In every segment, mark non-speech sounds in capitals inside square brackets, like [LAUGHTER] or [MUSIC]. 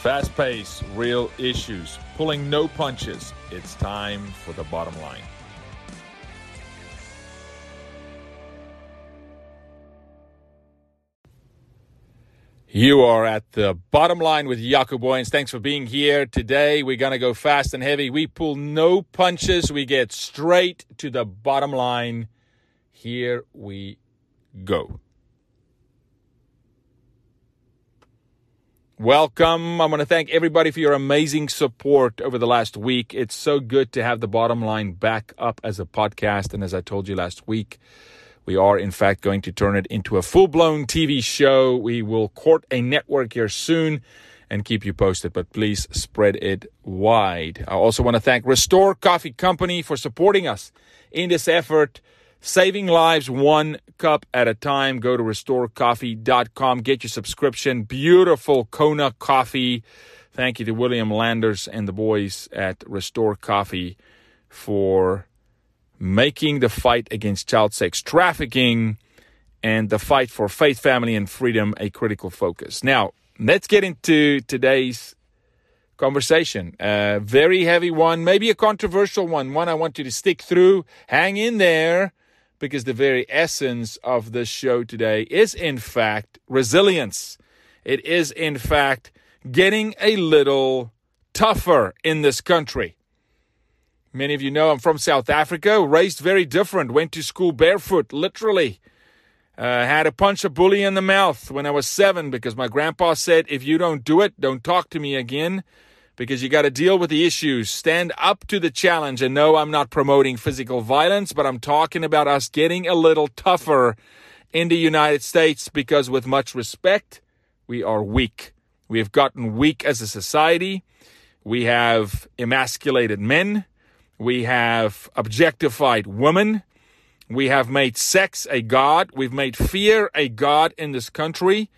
Fast pace, real issues, pulling no punches. It's time for the bottom line. You are at the bottom line with Jaco Booyens. Thanks for being here. Today we're going to go fast and heavy. We pull no punches. We get straight to the bottom line. Here we go. Welcome. I want to thank everybody for your amazing support over the last week. It's so good to have the bottom line back up as a podcast. And as I told you last week, we are, in fact, going to turn it into a full blown TV show. We will court a network here soon and keep you posted, but please spread it wide. I also want to thank Restore Coffee Company for supporting us in this effort. Saving lives one cup at a time. Go to restorecoffee.com. Get your subscription. Beautiful Kona coffee. Thank you to William Landers and the boys at Restore Coffee for making the fight against child sex trafficking and the fight for faith, family, and freedom a critical focus. Now, let's get into today's conversation. A very heavy one, maybe a controversial one, one I want you to stick through. Hang in there because the very essence of this show today is, in fact, resilience. It is, in fact, getting a little tougher in this country. Many of you know I'm from South Africa, raised very different, went to school barefoot, literally. Uh, had a punch a bully in the mouth when I was seven because my grandpa said, if you don't do it, don't talk to me again because you got to deal with the issues. Stand up to the challenge. And no, I'm not promoting physical violence, but I'm talking about us getting a little tougher in the United States because, with much respect, we are weak. We have gotten weak as a society. We have emasculated men. We have objectified women. We have made sex a god. We've made fear a god in this country.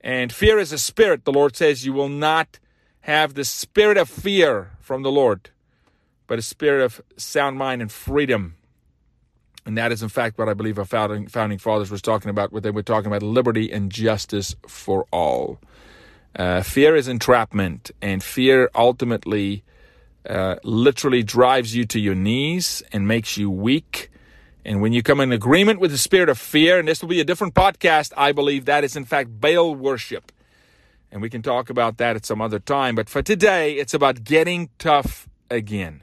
And fear is a spirit. The Lord says you will not have the spirit of fear from the Lord, but a spirit of sound mind and freedom. And that is, in fact, what I believe our founding, founding fathers was talking about when they were talking about liberty and justice for all. Uh, fear is entrapment, and fear ultimately uh, literally drives you to your knees and makes you weak. And when you come in agreement with the spirit of fear, and this will be a different podcast, I believe that is in fact Baal worship. And we can talk about that at some other time. But for today, it's about getting tough again.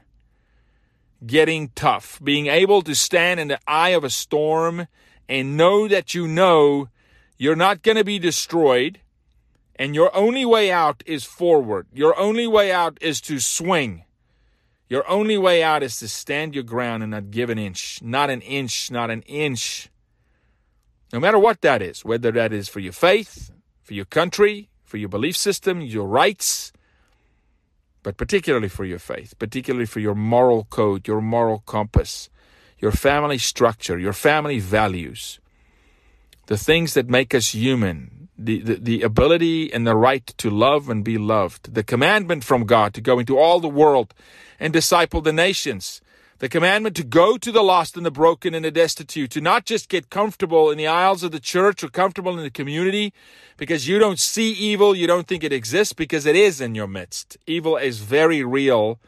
Getting tough. Being able to stand in the eye of a storm and know that you know you're not going to be destroyed. And your only way out is forward. Your only way out is to swing. Your only way out is to stand your ground and not give an inch. Not an inch, not an inch. No matter what that is, whether that is for your faith, for your country, for your belief system, your rights, but particularly for your faith, particularly for your moral code, your moral compass, your family structure, your family values, the things that make us human, the, the, the ability and the right to love and be loved, the commandment from God to go into all the world and disciple the nations, the commandment to go to the lost and the broken and the destitute, to not just get comfortable in the aisles of the church or comfortable in the community because you don't see evil, you don't think it exists because it is in your midst. Evil is very real.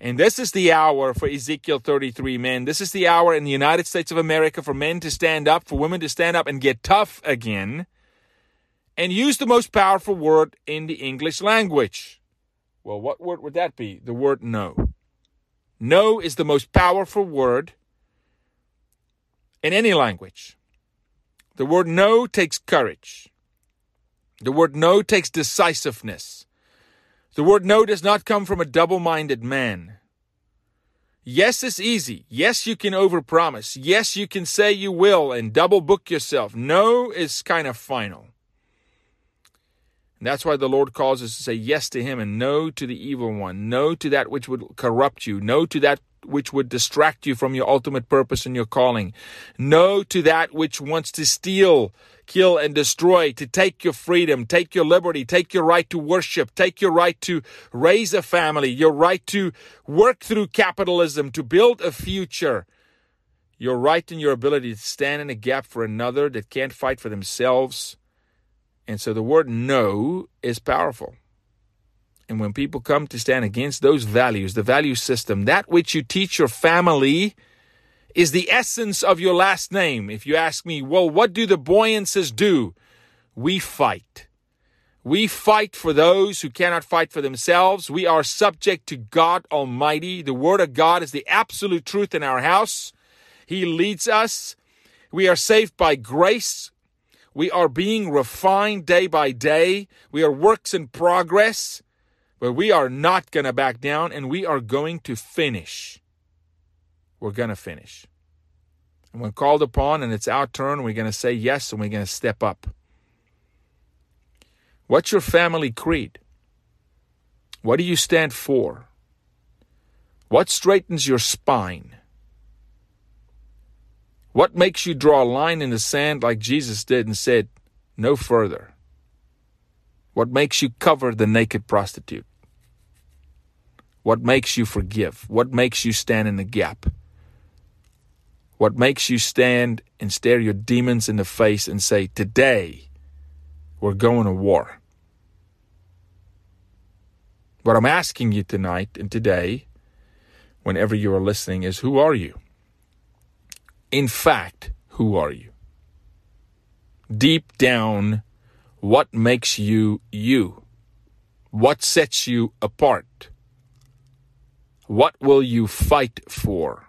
And this is the hour for Ezekiel 33 men. This is the hour in the United States of America for men to stand up, for women to stand up and get tough again and use the most powerful word in the English language. Well, what word would that be? The word no. No is the most powerful word in any language. The word no takes courage. The word no takes decisiveness. The word no does not come from a double minded man. Yes, is easy. Yes, you can overpromise. Yes, you can say you will and double book yourself. No is kind of final. And that's why the Lord calls us to say yes to Him and no to the evil one, no to that which would corrupt you, no to that which would distract you from your ultimate purpose and your calling, no to that which wants to steal, kill, and destroy, to take your freedom, take your liberty, take your right to worship, take your right to raise a family, your right to work through capitalism, to build a future. Your right and your ability to stand in a gap for another that can't fight for themselves and so the word no is powerful. And when people come to stand against those values, the value system, that which you teach your family is the essence of your last name. If you ask me, well, what do the Booyenses do? We fight. We fight for those who cannot fight for themselves. We are subject to God Almighty. The Word of God is the absolute truth in our house. He leads us. We are saved by grace. We are being refined day by day. We are works in progress. But we are not going to back down and we are going to finish. We're going to finish. And when called upon and it's our turn, we're going to say yes and we're going to step up. What's your family creed? What do you stand for? What straightens your spine? What makes you draw a line in the sand like Jesus did and said, no further? What makes you cover the naked prostitute? What makes you forgive? What makes you stand in the gap? What makes you stand and stare your demons in the face and say, Today, we're going to war? What I'm asking you tonight and today, whenever you are listening, is who are you? In fact, who are you? Deep down, what makes you you? What sets you apart? What will you fight for?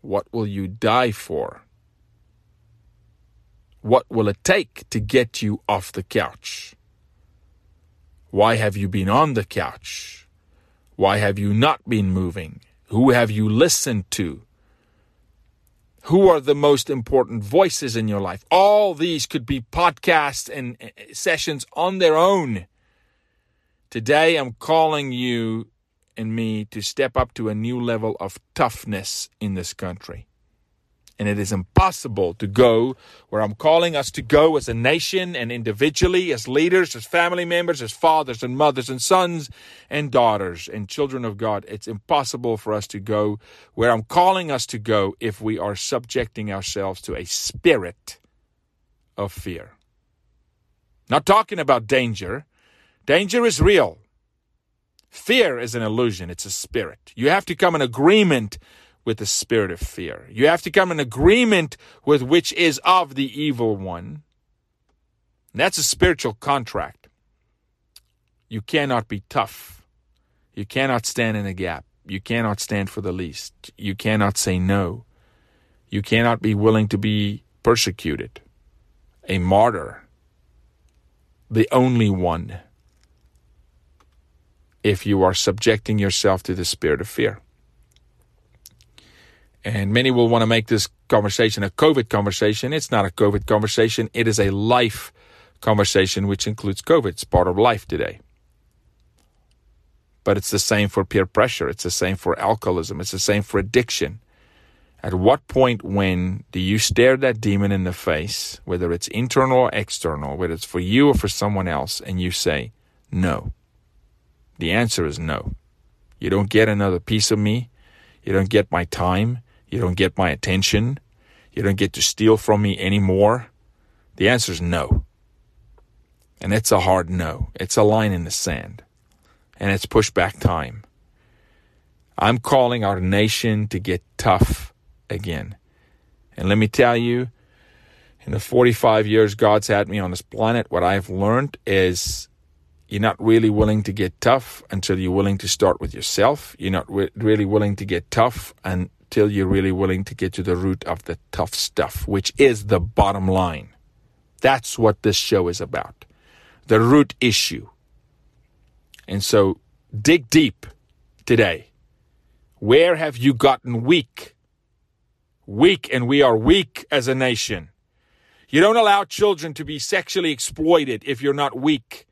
What will you die for? What will it take to get you off the couch? Why have you been on the couch? Why have you not been moving? Who have you listened to? Who are the most important voices in your life? All these could be podcasts and uh, sessions on their own. Today, I'm calling you and me to step up to a new level of toughness in this country. And it is impossible to go where I'm calling us to go as a nation and individually, as leaders, as family members, as fathers and mothers and sons and daughters and children of God. It's impossible for us to go where I'm calling us to go if we are subjecting ourselves to a spirit of fear. Not talking about danger. Danger is real. Fear is an illusion, it's a spirit. You have to come in agreement with the spirit of fear. You have to come in agreement with which is of the evil one. That's a spiritual contract. You cannot be tough. You cannot stand in a gap. You cannot stand for the least. You cannot say no. You cannot be willing to be persecuted, a martyr, the only one if you are subjecting yourself to the spirit of fear. And many will want to make this conversation a COVID conversation. It's not a COVID conversation, it is a life conversation, which includes COVID. It's part of life today. But it's the same for peer pressure, it's the same for alcoholism, it's the same for addiction. At what point, when do you stare that demon in the face, whether it's internal or external, whether it's for you or for someone else, and you say, No? The answer is no. You don't get another piece of me. You don't get my time. You don't get my attention. You don't get to steal from me anymore. The answer is no. And it's a hard no. It's a line in the sand. And it's pushback time. I'm calling our nation to get tough again. And let me tell you, in the 45 years God's had me on this planet, what I've learned is you're not really willing to get tough until you're willing to start with yourself. You're not re- really willing to get tough until you're really willing to get to the root of the tough stuff, which is the bottom line. That's what this show is about. The root issue. And so dig deep today. Where have you gotten weak? Weak, and we are weak as a nation. You don't allow children to be sexually exploited if you're not weak.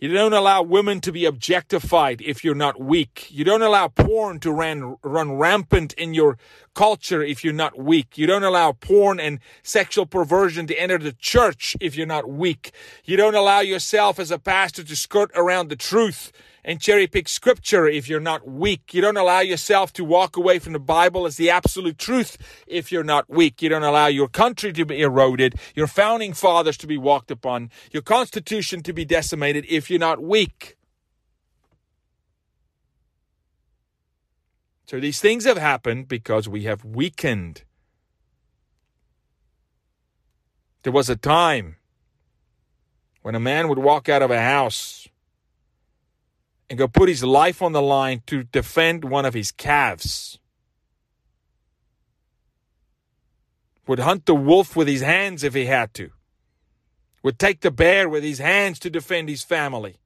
You don't allow women to be objectified if you're not weak. You don't allow porn to run, run rampant in your culture if you're not weak. You don't allow porn and sexual perversion to enter the church if you're not weak. You don't allow yourself as a pastor to skirt around the truth and cherry pick scripture if you're not weak. You don't allow yourself to walk away from the Bible as the absolute truth if you're not weak. You don't allow your country to be eroded, your founding fathers to be walked upon, your constitution to be decimated if you're not weak. So these things have happened because we have weakened. There was a time when a man would walk out of a house and go put his life on the line to defend one of his calves. Would hunt the wolf with his hands if he had to. Would take the bear with his hands to defend his family.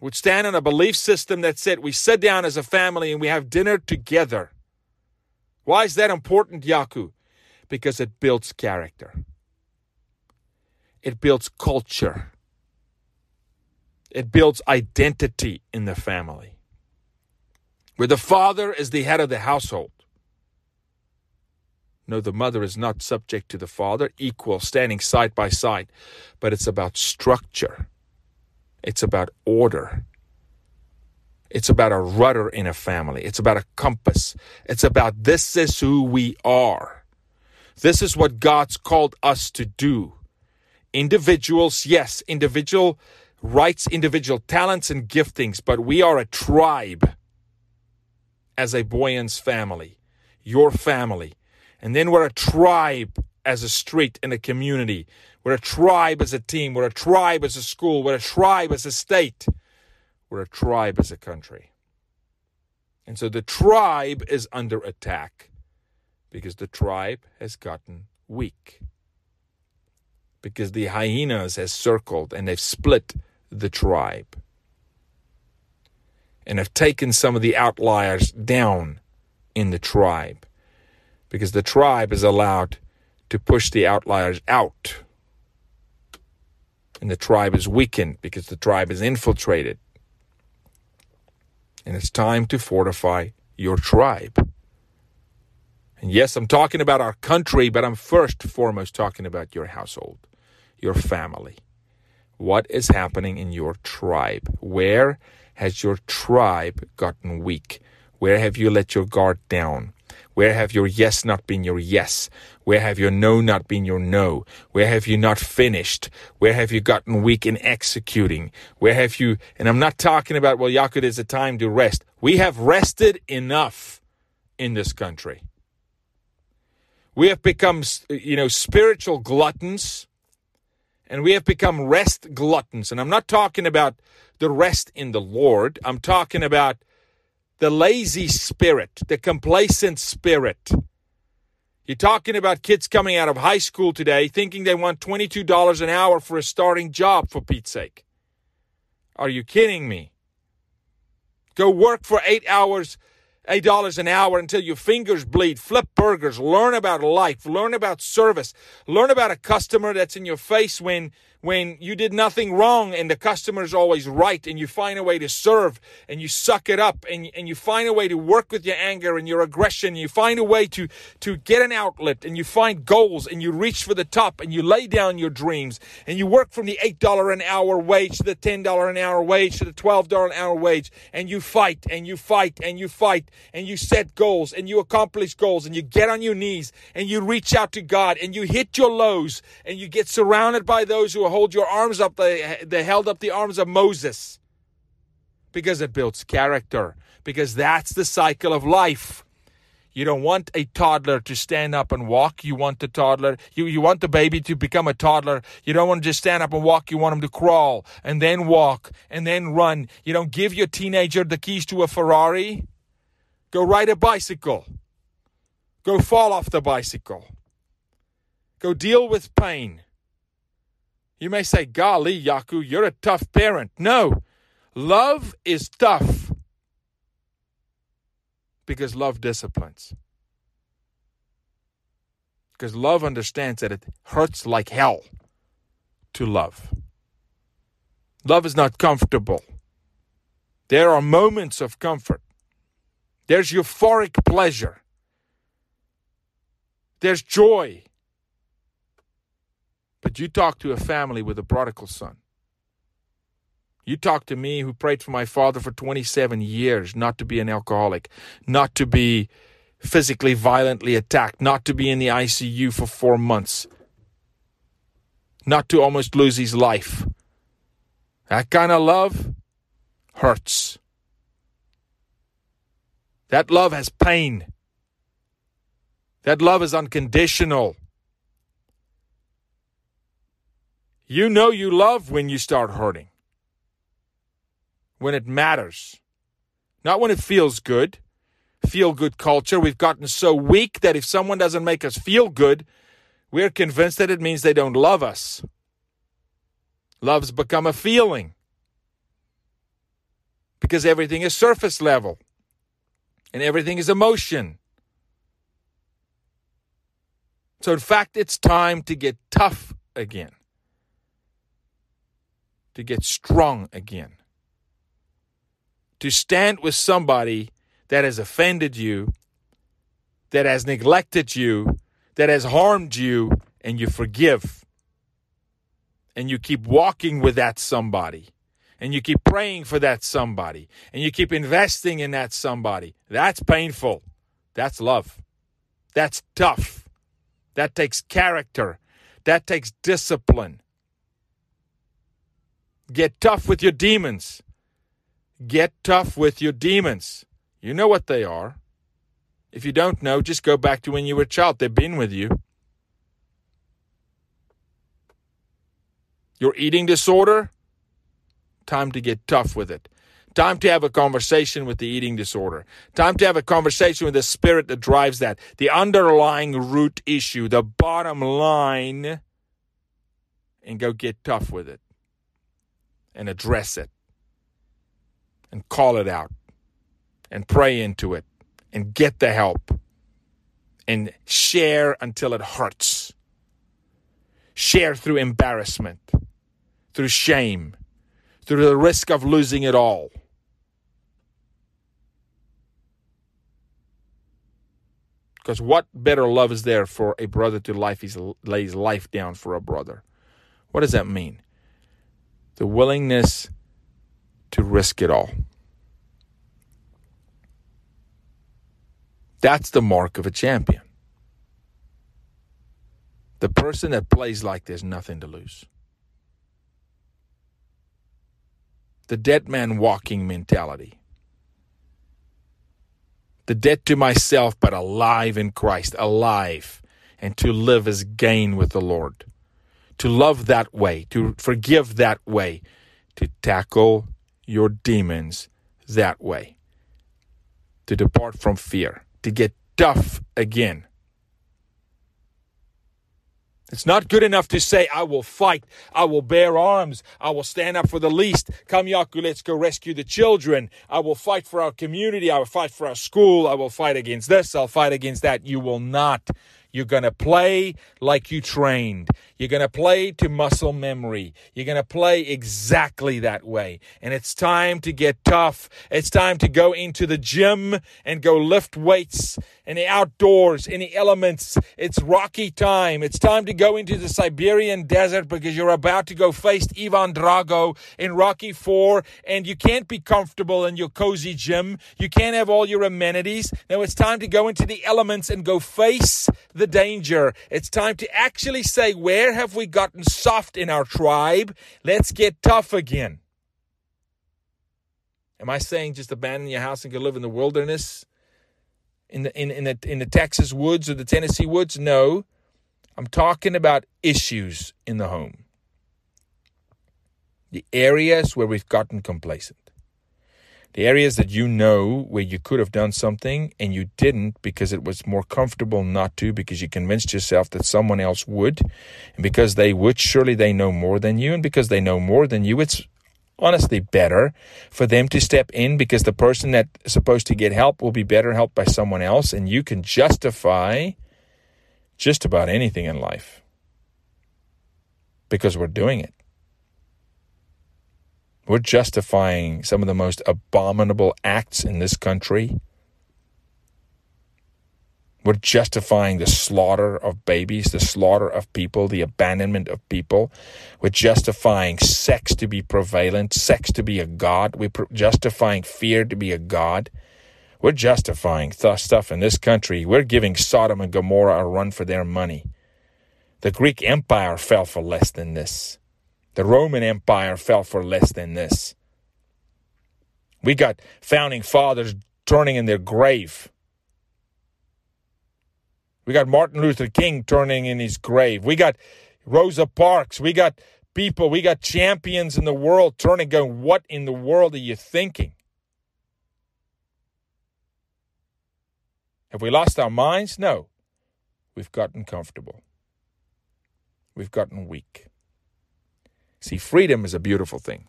Would stand on a belief system that said we sit down as a family and we have dinner together. Why is that important, Jaco? Because it builds character. It builds culture. It builds identity in the family. Where the father is the head of the household. No, the mother is not subject to the father, equal, standing side by side, but it's about structure. It's about order. It's about a rudder in a family. It's about a compass. It's about this is who we are. This is what God's called us to do. Individuals, yes, individual rights, individual talents and giftings, but we are a tribe as a Booyens family, your family. And then we're a tribe as a street in a community. We're a tribe as a team. We're a tribe as a school. We're a tribe as a state. We're a tribe as a country. And so the tribe is under attack because the tribe has gotten weak. Because the hyenas has circled and they've split the tribe and have taken some of the outliers down in the tribe because the tribe is allowed to push the outliers out. And the tribe is weakened because the tribe is infiltrated. And it's time to fortify your tribe. And yes, I'm talking about our country, but I'm first foremost talking about your household, your family. What is happening in your tribe? Where has your tribe gotten weak? Where have you let your guard down? Where have your yes not been your yes? Where have your no not been your no? Where have you not finished? Where have you gotten weak in executing? Where have you, and I'm not talking about, well, Yakud is a time to rest. We have rested enough in this country. We have become, you know, spiritual gluttons and we have become rest gluttons. And I'm not talking about the rest in the Lord, I'm talking about the lazy spirit, the complacent spirit. You're talking about kids coming out of high school today thinking they want $22 an hour for a starting job, for Pete's sake. Are you kidding me? Go work for eight hours eight dollars an hour until your fingers bleed. Flip burgers. Learn about life. Learn about service. Learn about a customer that's in your face when when you did nothing wrong and the customer is always right and you find a way to serve and you suck it up and, and you find a way to work with your anger and your aggression. You find a way to, to get an outlet and you find goals and you reach for the top and you lay down your dreams and you work from the $8 an hour wage to the $10 an hour wage to the $12 an hour wage and you fight and you fight and you fight and you set goals and you accomplish goals and you get on your knees and you reach out to God and you hit your lows and you get surrounded by those who are hold your arms up. They, they held up the arms of Moses because it builds character, because that's the cycle of life. You don't want a toddler to stand up and walk. You want the toddler, you, you want the baby to become a toddler. You don't want to just stand up and walk. You want him to crawl and then walk and then run. You don't give your teenager the keys to a Ferrari. Go ride a bicycle. Go fall off the bicycle. Go deal with pain. You may say, Golly, Jaco, you're a tough parent. No, love is tough because love disciplines. Because love understands that it hurts like hell to love. Love is not comfortable. There are moments of comfort. There's euphoric pleasure. There's joy. But you talk to a family with a prodigal son. You talk to me who prayed for my father for 27 years not to be an alcoholic, not to be physically violently attacked, not to be in the ICU for four months, not to almost lose his life. That kind of love hurts That love has pain. That love is unconditional. You know you love when you start hurting, when it matters, not when it feels good. Feel good culture. We've gotten so weak that if someone doesn't make us feel good, we're convinced that it means they don't love us. Love's become a feeling because everything is surface level and everything is emotion. So, in fact, it's time to get tough again, to get strong again, to stand with somebody that has offended you, that has neglected you, that has harmed you, and you forgive. And you keep walking with that somebody. And you keep praying for that somebody. And you keep investing in that somebody. That's painful. That's love. That's tough. That takes character. That takes discipline. Get tough with your demons. Get tough with your demons. You know what they are. If you don't know, just go back to when you were a child. They've been with you. Your eating disorder, time to get tough with it. Time to have a conversation with the eating disorder. Time to have a conversation with the spirit that drives that. The underlying root issue, the bottom line, and go get tough with it and address it and call it out and pray into it and get the help and share until it hurts. Share through embarrassment, through shame, through the risk of losing it all. Because what better love is there for a brother to life? He lays life down for a brother. What does that mean? The willingness to risk it all. That's the mark of a champion. The person that plays like there's nothing to lose. The dead man walking mentality. The dead to myself, but alive in Christ, alive, and to live as gain with the Lord. To love that way, to forgive that way, to tackle your demons that way, to depart from fear to get tough again. It's not good enough to say, I will fight, I will bear arms, I will stand up for the least. Come, Jaco, let's go rescue the children. I will fight for our community, I will fight for our school, I will fight against this, I'll fight against that. You will not. You're going to play like you trained. You're going to play to muscle memory. You're going to play exactly that way. And it's time to get tough. It's time to go into the gym and go lift weights in the outdoors, in the elements. It's rocky time. It's time to go into the Siberian desert because you're about to go face Ivan Drago in Rocky 4 and you can't be comfortable in your cozy gym. You can't have all your amenities. Now it's time to go into the elements and go face the danger. It's time to actually say, where have we gotten soft in our tribe? Let's get tough again. Am I saying just abandon your house and go live in the wilderness? in the in, in the in the Texas woods or the Tennessee woods. No. I'm talking about issues in the home. The areas where we've gotten complacent. The areas that you know where you could have done something and you didn't because it was more comfortable not to, because you convinced yourself that someone else would. And because they would, surely they know more than you. And because they know more than you, it's honestly better for them to step in because the person that's supposed to get help will be better helped by someone else, and you can justify just about anything in life because we're doing it. We're justifying some of the most abominable acts in this country we're justifying the slaughter of babies, the slaughter of people, the abandonment of people. We're justifying sex to be prevalent, sex to be a god. We're justifying fear to be a god. We're justifying th- stuff in this country. We're giving Sodom and Gomorrah a run for their money. The Greek Empire fell for less than this. The Roman Empire fell for less than this. We got founding fathers turning in their grave. We got Martin Luther King turning in his grave. We got Rosa Parks. We got people, we got champions in the world turning, going, What in the world are you thinking? Have we lost our minds? No. We've gotten comfortable. We've gotten weak. See, freedom is a beautiful thing.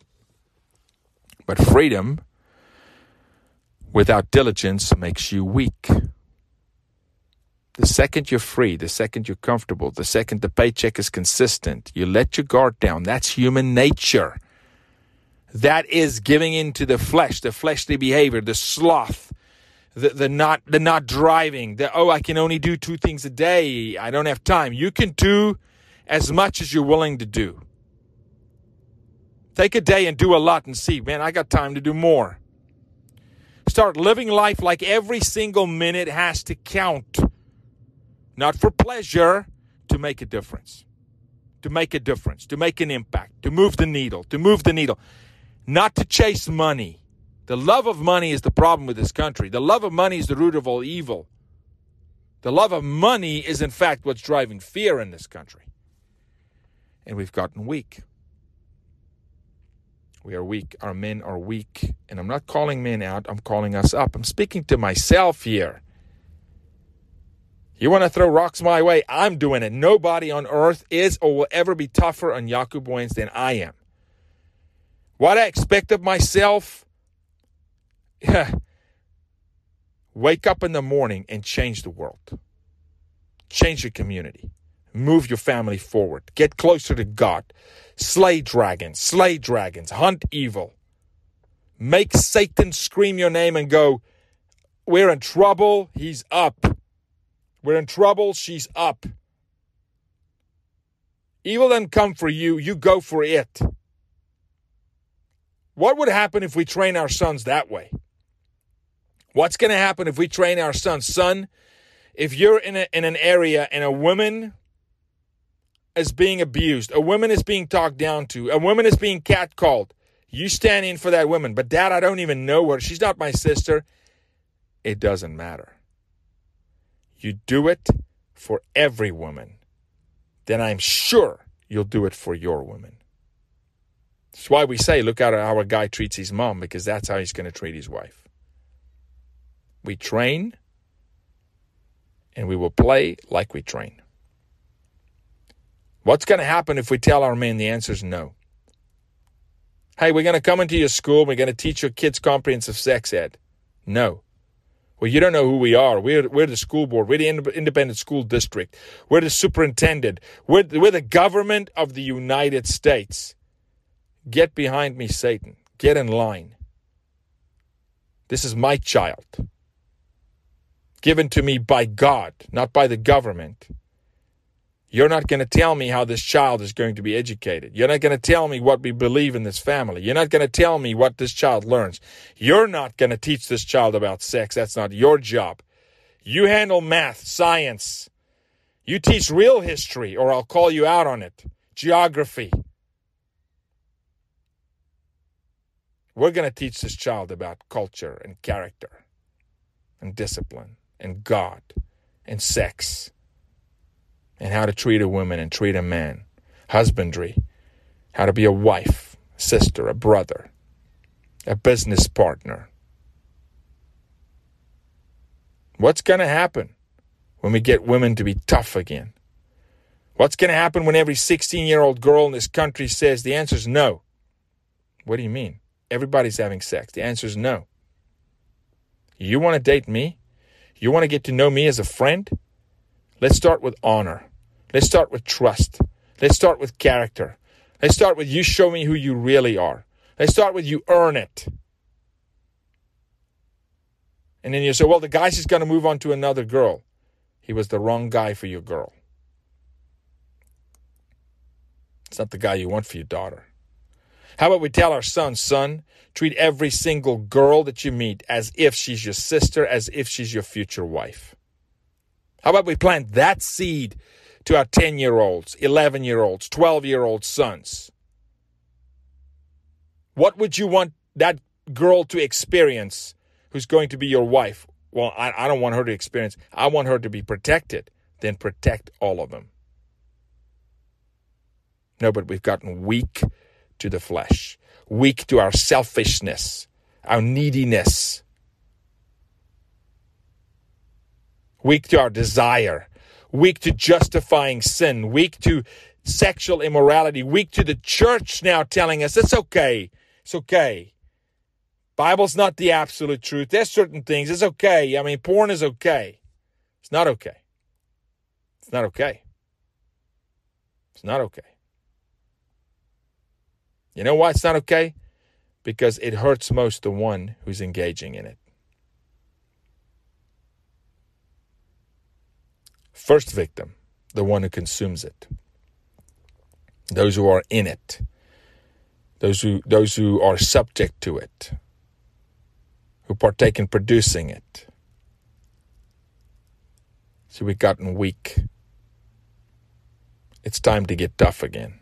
But freedom without diligence makes you weak. The second you're free, the second you're comfortable, the second the paycheck is consistent, you let your guard down. That's human nature. That is giving into the flesh, the fleshly behavior, the sloth, the, the not the not driving, the oh, I can only do two things a day. I don't have time. You can do as much as you're willing to do. Take a day and do a lot and see, man, I got time to do more. Start living life like every single minute has to count not for pleasure, to make a difference. To make a difference, to make an impact, to move the needle, to move the needle. Not to chase money. The love of money is the problem with this country. The love of money is the root of all evil. The love of money is, in fact, what's driving fear in this country. And we've gotten weak. We are weak. Our men are weak. And I'm not calling men out, I'm calling us up. I'm speaking to myself here. You want to throw rocks my way? I'm doing it. Nobody on earth is or will ever be tougher on Jaco Booyens than I am. What I expect of myself, [LAUGHS] wake up in the morning and change the world. Change your community. Move your family forward. Get closer to God. Slay dragons. Slay dragons. Hunt evil. Make Satan scream your name and go, We're in trouble. He's up. We're in trouble. She's up. Evil doesn't come for you, you go for it. What would happen if we train our sons that way? What's going to happen if we train our sons? Son, if you're in, a, in an area and a woman is being abused, a woman is being talked down to, a woman is being catcalled, you stand in for that woman. But, Dad, I don't even know her. She's not my sister. It doesn't matter you do it for every woman, then I'm sure you'll do it for your woman. That's why we say, look at how a guy treats his mom, because that's how he's going to treat his wife. We train, and we will play like we train. What's going to happen if we tell our men the answer is no? Hey, we're going to come into your school, we're going to teach your kids comprehensive sex ed. No. Well, you don't know who we are. We're, we're the school board. We're the independent school district. We're the superintendent. We're, we're the government of the United States. Get behind me, Satan. Get in line. This is my child. Given to me by God, not by the government. You're not going to tell me how this child is going to be educated. You're not going to tell me what we believe in this family. You're not going to tell me what this child learns. You're not going to teach this child about sex. That's not your job. You handle math, science. You teach real history, or I'll call you out on it. Geography. We're going to teach this child about culture and character and discipline and God and sex and how to treat a woman and treat a man, husbandry, how to be a wife, sister, a brother, a business partner. What's going to happen when we get women to be tough again? What's going to happen when every 16 year old girl in this country says the answer is no? What do you mean? Everybody's having sex. The answer is no. You want to date me? You want to get to know me as a friend? Let's start with honor. Let's start with trust. Let's start with character. Let's start with you show me who you really are. Let's start with you earn it. And then you say, well, the guy's just going to move on to another girl. He was the wrong guy for your girl. It's not the guy you want for your daughter. How about we tell our son, son, treat every single girl that you meet as if she's your sister, as if she's your future wife? How about we plant that seed to our 10 year olds, 11 year olds, 12 year old sons? What would you want that girl to experience who's going to be your wife. Well, I, I don't want her to experience, I want her to be protected. Then protect all of them. No, but we've gotten weak to the flesh, weak to our selfishness, our neediness, weak to our desire, weak to justifying sin, weak to sexual immorality, weak to the church now telling us it's okay. It's okay. Bible's not the absolute truth. There's certain things. It's okay. I mean, porn is okay. It's not okay. It's not okay. It's not okay. You know why it's not okay? Because it hurts most the one who's engaging in it. First victim, the one who consumes it. Those who are in it. Those who those who are subject to it. Who partake in producing it. So we've gotten weak. It's time to get tough again.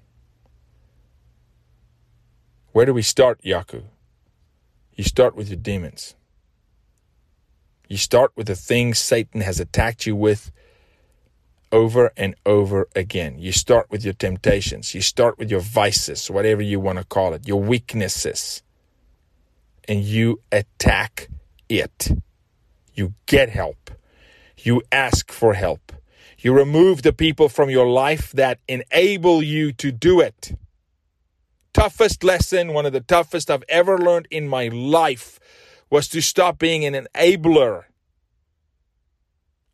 Where do we start, Jaco? You start with your demons. You start with the things Satan has attacked you with over and over again. You start with your temptations. You start with your vices, whatever you want to call it, your weaknesses. And you attack it. You get help. You ask for help. You remove the people from your life that enable you to do it. Toughest lesson, one of the toughest I've ever learned in my life, was to stop being an enabler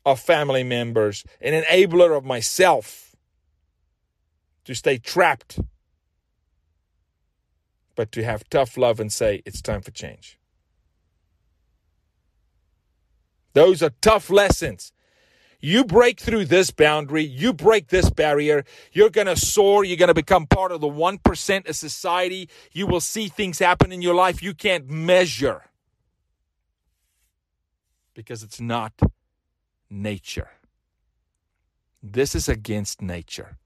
of family members, an enabler of myself to stay trapped, but to have tough love and say, it's time for change. Those are tough lessons. You break through this boundary, you break this barrier, you're going to soar, you're going to become part of the 1% of society. You will see things happen in your life you can't measure because it's not nature. This is against nature.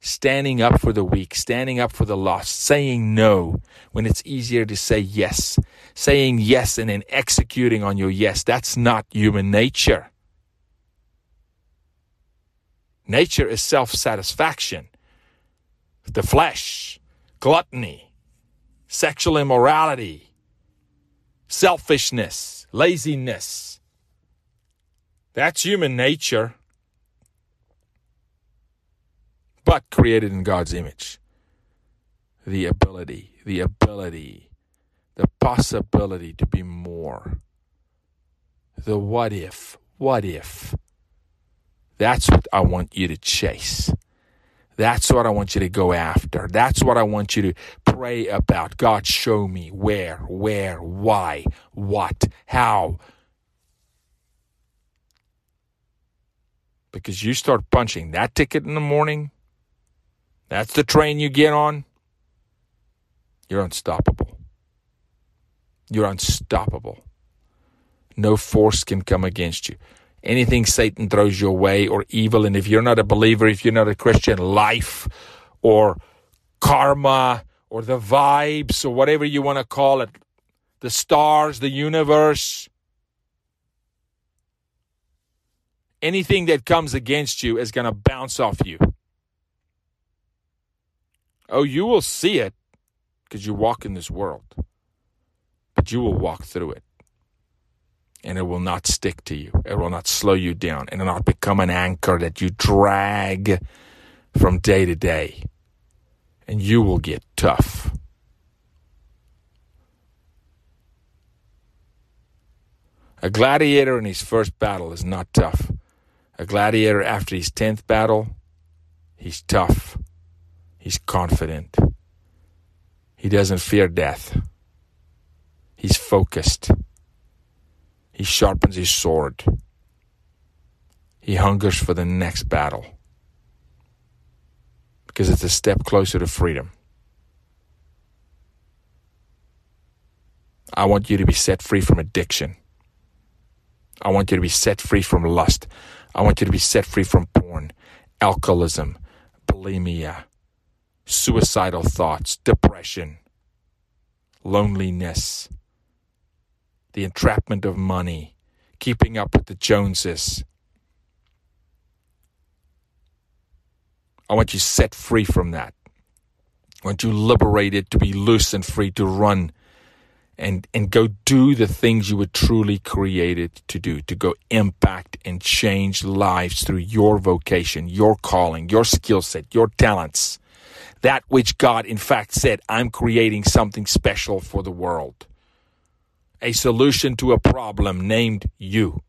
Standing up for the weak, standing up for the lost, saying no when it's easier to say yes, saying yes and then executing on your yes. That's not human nature. Nature is self satisfaction, the flesh, gluttony, sexual immorality, selfishness, laziness that's human nature, but created in God's image. The ability, the ability, the possibility to be more. The what if, what if. That's what I want you to chase. That's what I want you to go after. That's what I want you to pray about. God, show me where, where, why, what, how because you start punching that ticket in the morning, that's the train you get on, you're unstoppable. You're unstoppable. No force can come against you. Anything Satan throws your way or evil, and if you're not a believer, if you're not a Christian, life or karma or the vibes or whatever you want to call it, the stars, the universe, anything that comes against you is going to bounce off you. Oh, you will see it because you walk in this world, but you will walk through it. And it will not stick to you. It will not slow you down. And it will not become an anchor that you drag from day to day. And you will get tough. A gladiator in his first battle is not tough. A gladiator after his 10th battle, he's tough. He's confident. He doesn't fear death. He's focused. He sharpens his sword. He hungers for the next battle because it's a step closer to freedom. I want you to be set free from addiction. I want you to be set free from lust. I want you to be set free from porn, alcoholism, bulimia, suicidal thoughts, depression, loneliness, the entrapment of money, keeping up with the Joneses. I want you set free from that. I want you liberated to be loose and free to run and, and go do the things you were truly created to do, to go impact and change lives through your vocation, your calling, your skill set, your talents. That which God, in fact, said, I'm creating something special for the world. A solution to a problem named you.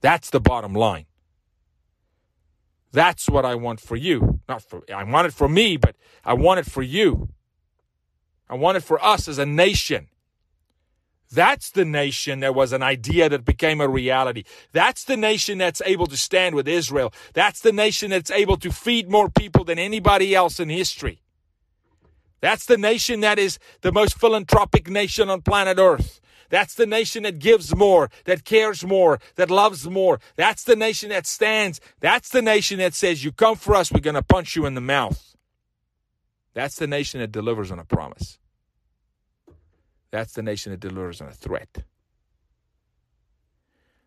That's the bottom line. That's what I want for you. Not for I want it for me, but I want it for you. I want it for us as a nation. That's the nation that was an idea that became a reality. That's the nation that's able to stand with Israel. That's the nation that's able to feed more people than anybody else in history. That's the nation that is the most philanthropic nation on planet Earth. That's the nation that gives more, that cares more, that loves more. That's the nation that stands. That's the nation that says, You come for us, we're going to punch you in the mouth. That's the nation that delivers on a promise. That's the nation that delivers on a threat.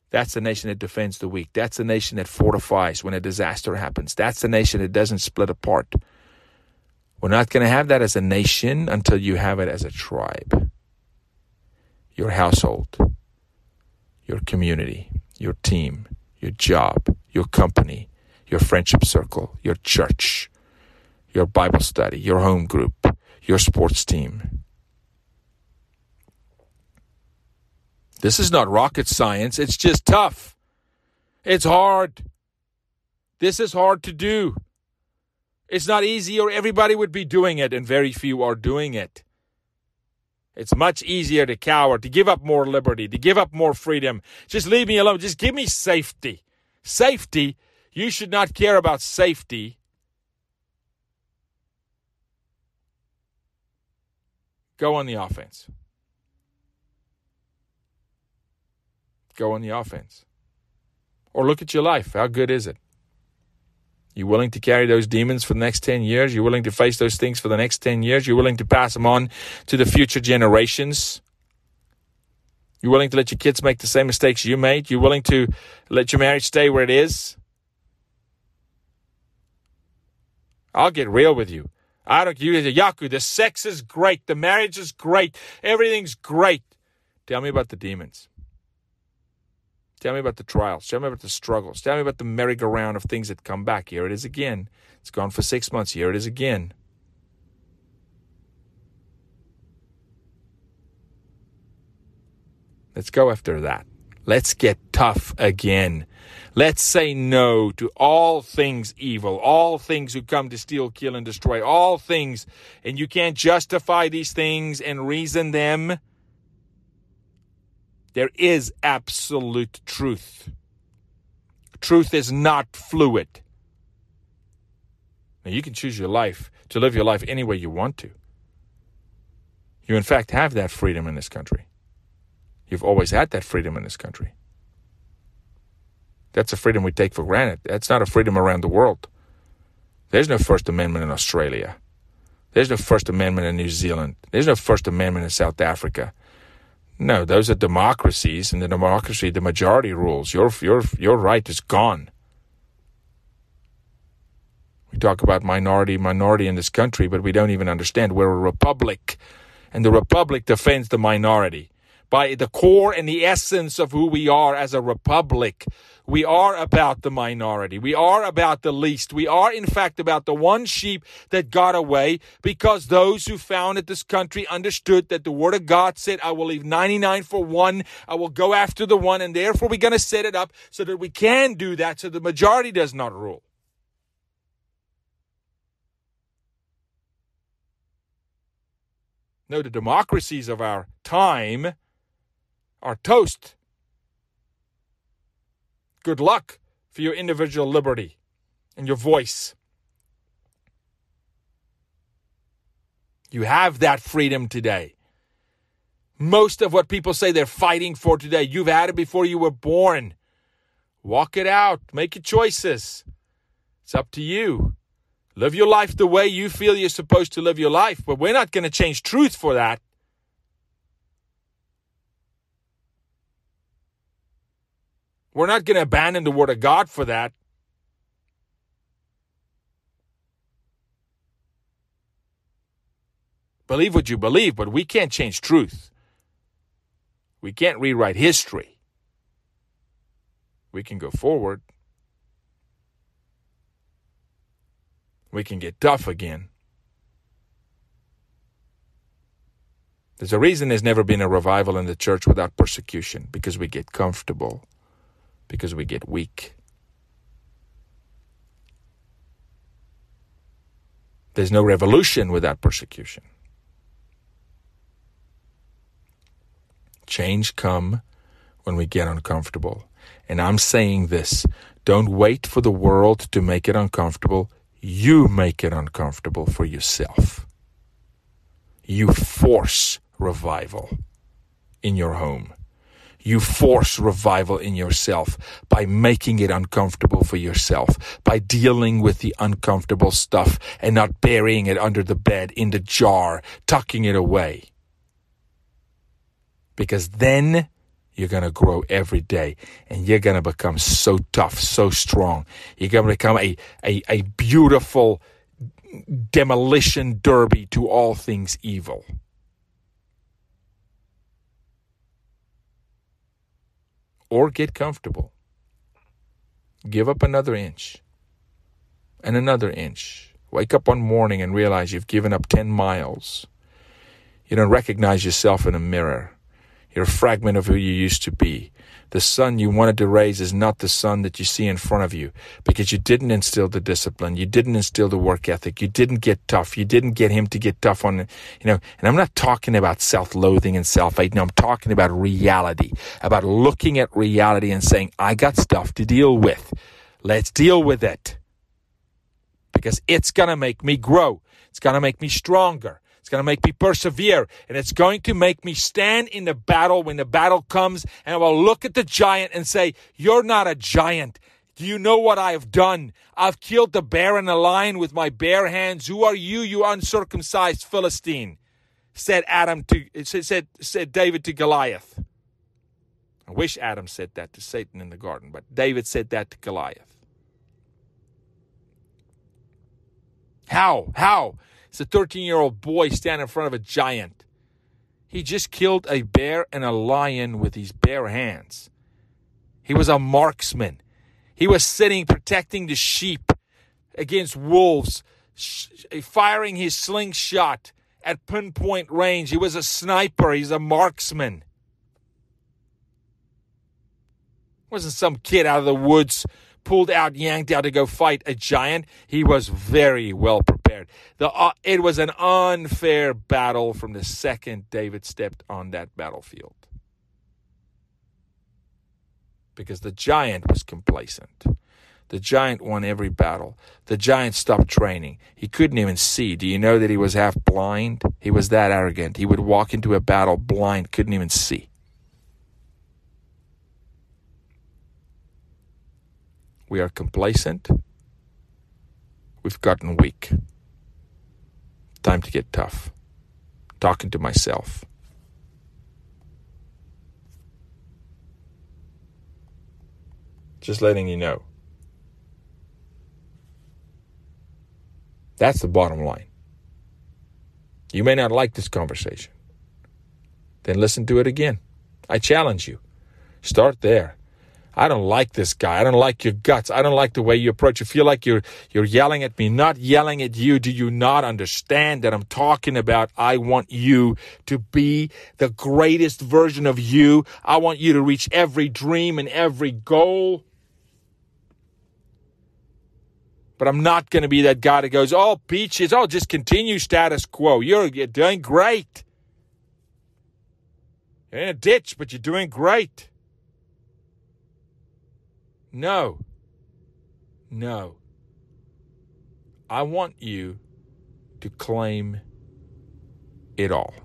That's the nation that defends the weak. That's the nation that fortifies when a disaster happens. That's the nation that doesn't split apart. We're not going to have that as a nation until you have it as a tribe your household, your community, your team, your job, your company, your friendship circle, your church, your Bible study, your home group, your sports team. This is not rocket science, it's just tough. It's hard. This is hard to do. It's not easy, or everybody would be doing it, and very few are doing it. It's much easier to cower, to give up more liberty, to give up more freedom. Just leave me alone. Just give me safety. Safety. You should not care about safety. Go on the offense. Go on the offense. Or look at your life. How good is it? You willing to carry those demons for the next 10 years? You're willing to face those things for the next 10 years? You're willing to pass them on to the future generations? You're willing to let your kids make the same mistakes you made? You're willing to let your marriage stay where it is? I'll get real with you. I don't, you, the Jaco, the sex is great. The marriage is great. Everything's great. Tell me about the demons. Tell me about the trials. Tell me about the struggles. Tell me about the merry-go-round of things that come back. Here it is again. It's gone for six months. Here it is again. Let's go after that. Let's get tough again. Let's say no to all things evil, all things who come to steal, kill, and destroy, all things. And you can't justify these things and reason them there is absolute truth. Truth is not fluid. Now, you can choose your life to live your life any way you want to. You, in fact, have that freedom in this country. You've always had that freedom in this country. That's a freedom we take for granted. That's not a freedom around the world. There's no First Amendment in Australia. There's no First Amendment in New Zealand. There's no First Amendment in South Africa. No, those are democracies. In the democracy, the majority rules. Your, your, your right is gone. We talk about minority, minority in this country, but we don't even understand. We're a republic, and the republic defends the minority by the core and the essence of who we are as a republic. We are about the minority. We are about the least. We are, in fact, about the one sheep that got away because those who founded this country understood that the Word of God said, I will leave 99 for one. I will go after the one. And therefore, we're going to set it up so that we can do that so the majority does not rule. No, the democracies of our time are toast. Good luck for your individual liberty and your voice. You have that freedom today. Most of what people say they're fighting for today, you've had it before you were born. Walk it out, make your choices. It's up to you. Live your life the way you feel you're supposed to live your life, but we're not going to change truth for that. We're not going to abandon the Word of God for that. Believe what you believe, but we can't change truth. We can't rewrite history. We can go forward. We can get tough again. There's a reason there's never been a revival in the church without persecution because we get comfortable, because we get weak. There's no revolution without persecution. Change come when we get uncomfortable. And I'm saying this, don't wait for the world to make it uncomfortable. You make it uncomfortable for yourself. You force revival in your home. You force revival in yourself by making it uncomfortable for yourself, by dealing with the uncomfortable stuff and not burying it under the bed, in the jar, tucking it away. Because then you're going to grow every day and you're going to become so tough, so strong. You're going to become a, a, a beautiful demolition derby to all things evil. Or get comfortable. Give up another inch and another inch. Wake up one morning and realize you've given up 10 miles. You don't recognize yourself in a mirror. You're a fragment of who you used to be. The son you wanted to raise is not the son that you see in front of you because you didn't instill the discipline. You didn't instill the work ethic. You didn't get tough. You didn't get him to get tough on, you know, and I'm not talking about self-loathing and self-hate. No, I'm talking about reality, about looking at reality and saying, I got stuff to deal with. Let's deal with it because it's going to make me grow. It's going to make me stronger. It's going to make me persevere and it's going to make me stand in the battle when the battle comes and I will look at the giant and say, you're not a giant. Do you know what I have done? I've killed the bear and the lion with my bare hands. Who are you, you uncircumcised Philistine? Said Adam to said said David to Goliath. I wish Adam said that to Satan in the garden, but David said that to Goliath. How? How? It's a 13 year old boy standing in front of a giant. He just killed a bear and a lion with his bare hands. He was a marksman. He was sitting protecting the sheep against wolves, firing his slingshot at pinpoint range. He was a sniper. He's a marksman. Wasn't some kid out of the woods pulled out, yanked out to go fight a giant. He was very well prepared. The, uh, it was an unfair battle from the second David stepped on that battlefield. Because the giant was complacent. The giant won every battle. The giant stopped training. He couldn't even see. Do you know that he was half blind? He was that arrogant. He would walk into a battle blind, couldn't even see. We are complacent. We've gotten weak. Time to get tough. Talking to myself. Just letting you know. That's the bottom line. You may not like this conversation. Then listen to it again. I challenge you. Start there. I don't like this guy. I don't like your guts. I don't like the way you approach. You feel like you're you're yelling at me, not yelling at you. Do you not understand that I'm talking about I want you to be the greatest version of you. I want you to reach every dream and every goal. But I'm not going to be that guy that goes, "Oh, peaches, oh, just continue status quo. You're you're doing great." You're in a ditch, but you're doing great. No. No. I want you to claim it all.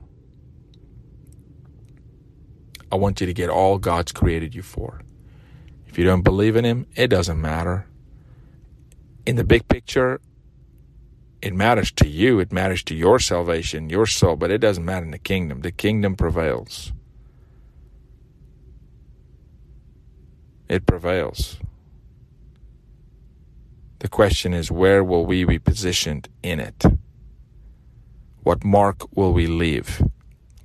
I want you to get all God's created you for. If you don't believe in Him, it doesn't matter. In the big picture, it matters to you, it matters to your salvation, your soul, but it doesn't matter in the kingdom. The kingdom prevails. It prevails. The question is, where will we be positioned in it? What mark will we leave?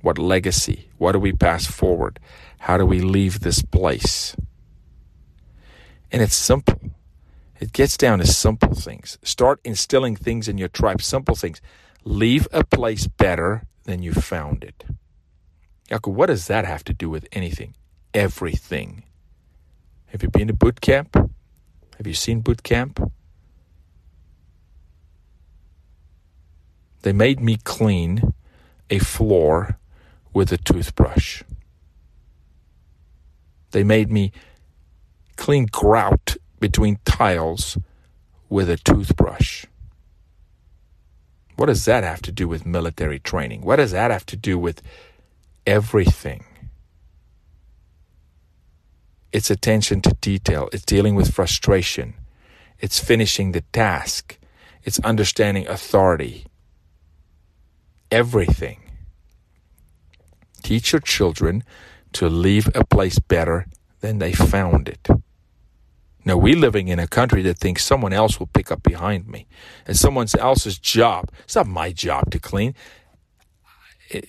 What legacy? What do we pass forward? How do we leave this place? And it's simple. It gets down to simple things. Start instilling things in your tribe, simple things. Leave a place better than you found it. Jaco, what does that have to do with anything? Everything. Have you been to boot camp? Have you seen boot camp? They made me clean a floor with a toothbrush. They made me clean grout between tiles with a toothbrush. What does that have to do with military training? What does that have to do with everything? It's attention to detail. It's dealing with frustration. It's finishing the task. It's understanding authority. Everything. Teach your children to leave a place better than they found it. Now, we're living in a country that thinks someone else will pick up behind me. It's someone else's job. It's not my job to clean.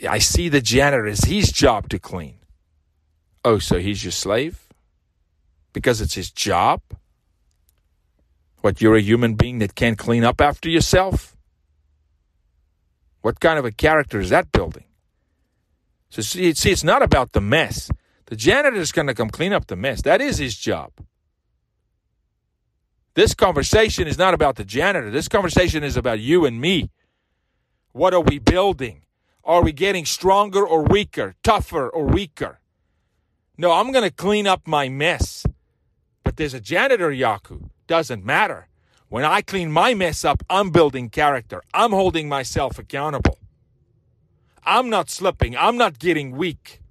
I see the janitor as his job to clean. Oh, so he's your slave? Because it's his job? What, you're a human being that can't clean up after yourself? What kind of a character is that building? So see, see, it's not about the mess. The janitor is going to come clean up the mess. That is his job. This conversation is not about the janitor. This conversation is about you and me. What are we building? Are we getting stronger or weaker, tougher or weaker? No, I'm going to clean up my mess. But there's a janitor, Jaco. Doesn't matter. When I clean my mess up, I'm building character. I'm holding myself accountable. I'm not slipping. I'm not getting weak.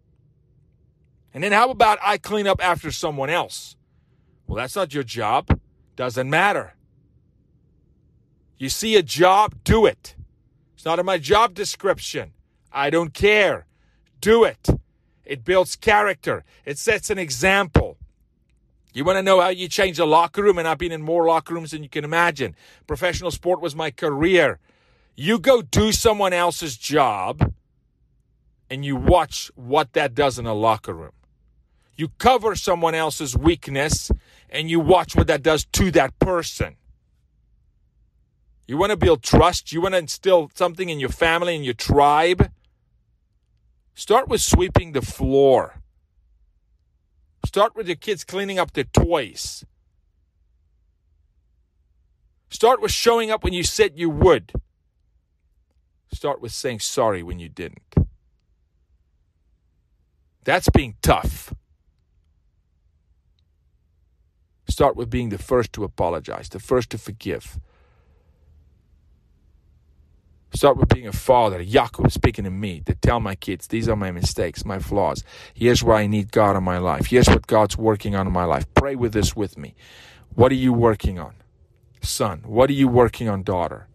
And then how about I clean up after someone else? Well, that's not your job. Doesn't matter. You see a job, do it. It's not in my job description. I don't care. Do it. It builds character. It sets an example. You want to know how you change a locker room? And I've been in more locker rooms than you can imagine. Professional sport was my career. You go do someone else's job and you watch what that does in a locker room. You cover someone else's weakness and you watch what that does to that person. You want to build trust, you want to instill something in your family and your tribe. Start with sweeping the floor. Start with your kids cleaning up their toys. Start with showing up when you said you would. Start with saying sorry when you didn't. That's being tough. Start with being the first to apologize, the first to forgive. Start with being a father, Jaco speaking to me, to tell my kids, these are my mistakes, my flaws. Here's where I need God in my life. Here's what God's working on in my life. Pray with this with me. What are you working on? Son, what are you working on, daughter?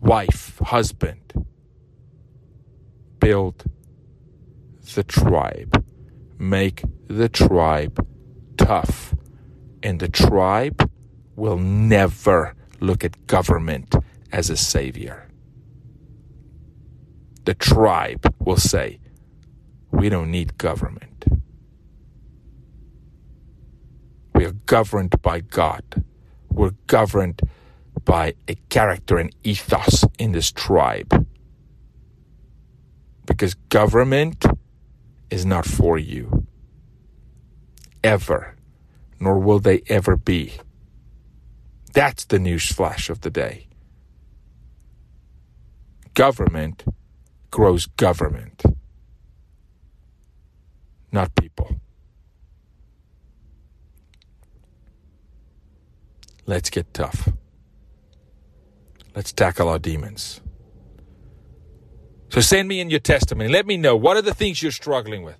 Wife, husband build the tribe, make the tribe tough. And the tribe will never look at government as a savior. The tribe will say, We don't need government. We are governed by God. We're governed by a character and ethos in this tribe because government is not for you. Ever. Nor will they ever be. That's the news flash of the day. Government grows government, not people. Let's get tough. Let's tackle our demons. So send me in your testimony. Let me know what are the things you're struggling with.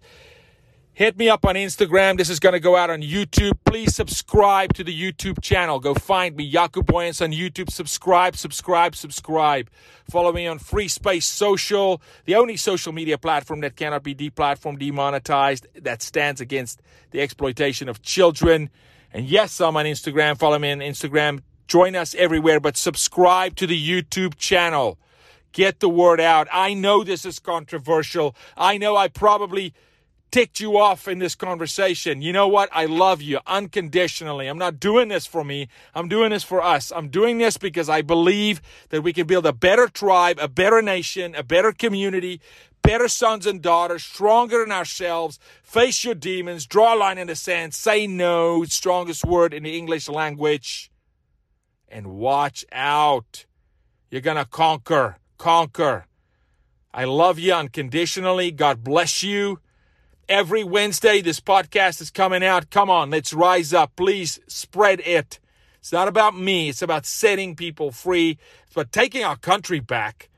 Hit me up on Instagram. This is going to go out on YouTube. Please subscribe to the YouTube channel. Go find me, Jaco Booyens on YouTube. Subscribe, subscribe, subscribe. Follow me on Free Space Social, the only social media platform that cannot be deplatformed, demonetized, that stands against the exploitation of children. And yes, I'm on Instagram. Follow me on Instagram. Join us everywhere, but subscribe to the YouTube channel. Get the word out. I know this is controversial. I know I probably ticked you off in this conversation. You know what? I love you unconditionally. I'm not doing this for me. I'm doing this for us. I'm doing this because I believe that we can build a better tribe, a better nation, a better community, better sons and daughters, stronger than ourselves. Face your demons, draw a line in the sand, say no, strongest word in the English language, and watch out. You're going to conquer, conquer. I love you unconditionally. God bless you every Wednesday. This podcast is coming out. Come on, let's rise up. Please spread it. It's not about me, it's about setting people free. It's about taking our country back.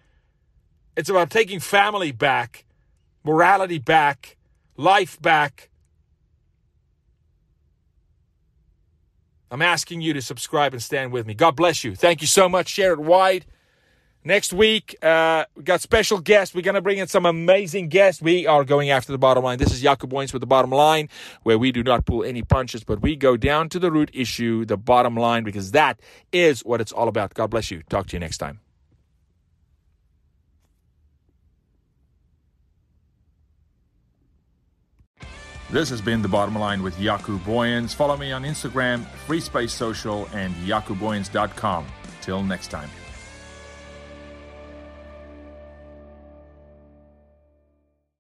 It's about taking family back, morality back, life back. I'm asking you to subscribe and stand with me. God bless you. Thank you so much. Share it wide. Next week, uh, we got special guests. We're going to bring in some amazing guests. We are going after the bottom line. This is Jaco Booyens with the bottom line, where we do not pull any punches, but we go down to the root issue, the bottom line, because that is what it's all about. God bless you. Talk to you next time. This has been The Bottom Line with Jaco Booyens. Follow me on Instagram, Free Space Social, and jacobooyens.com. Till next time.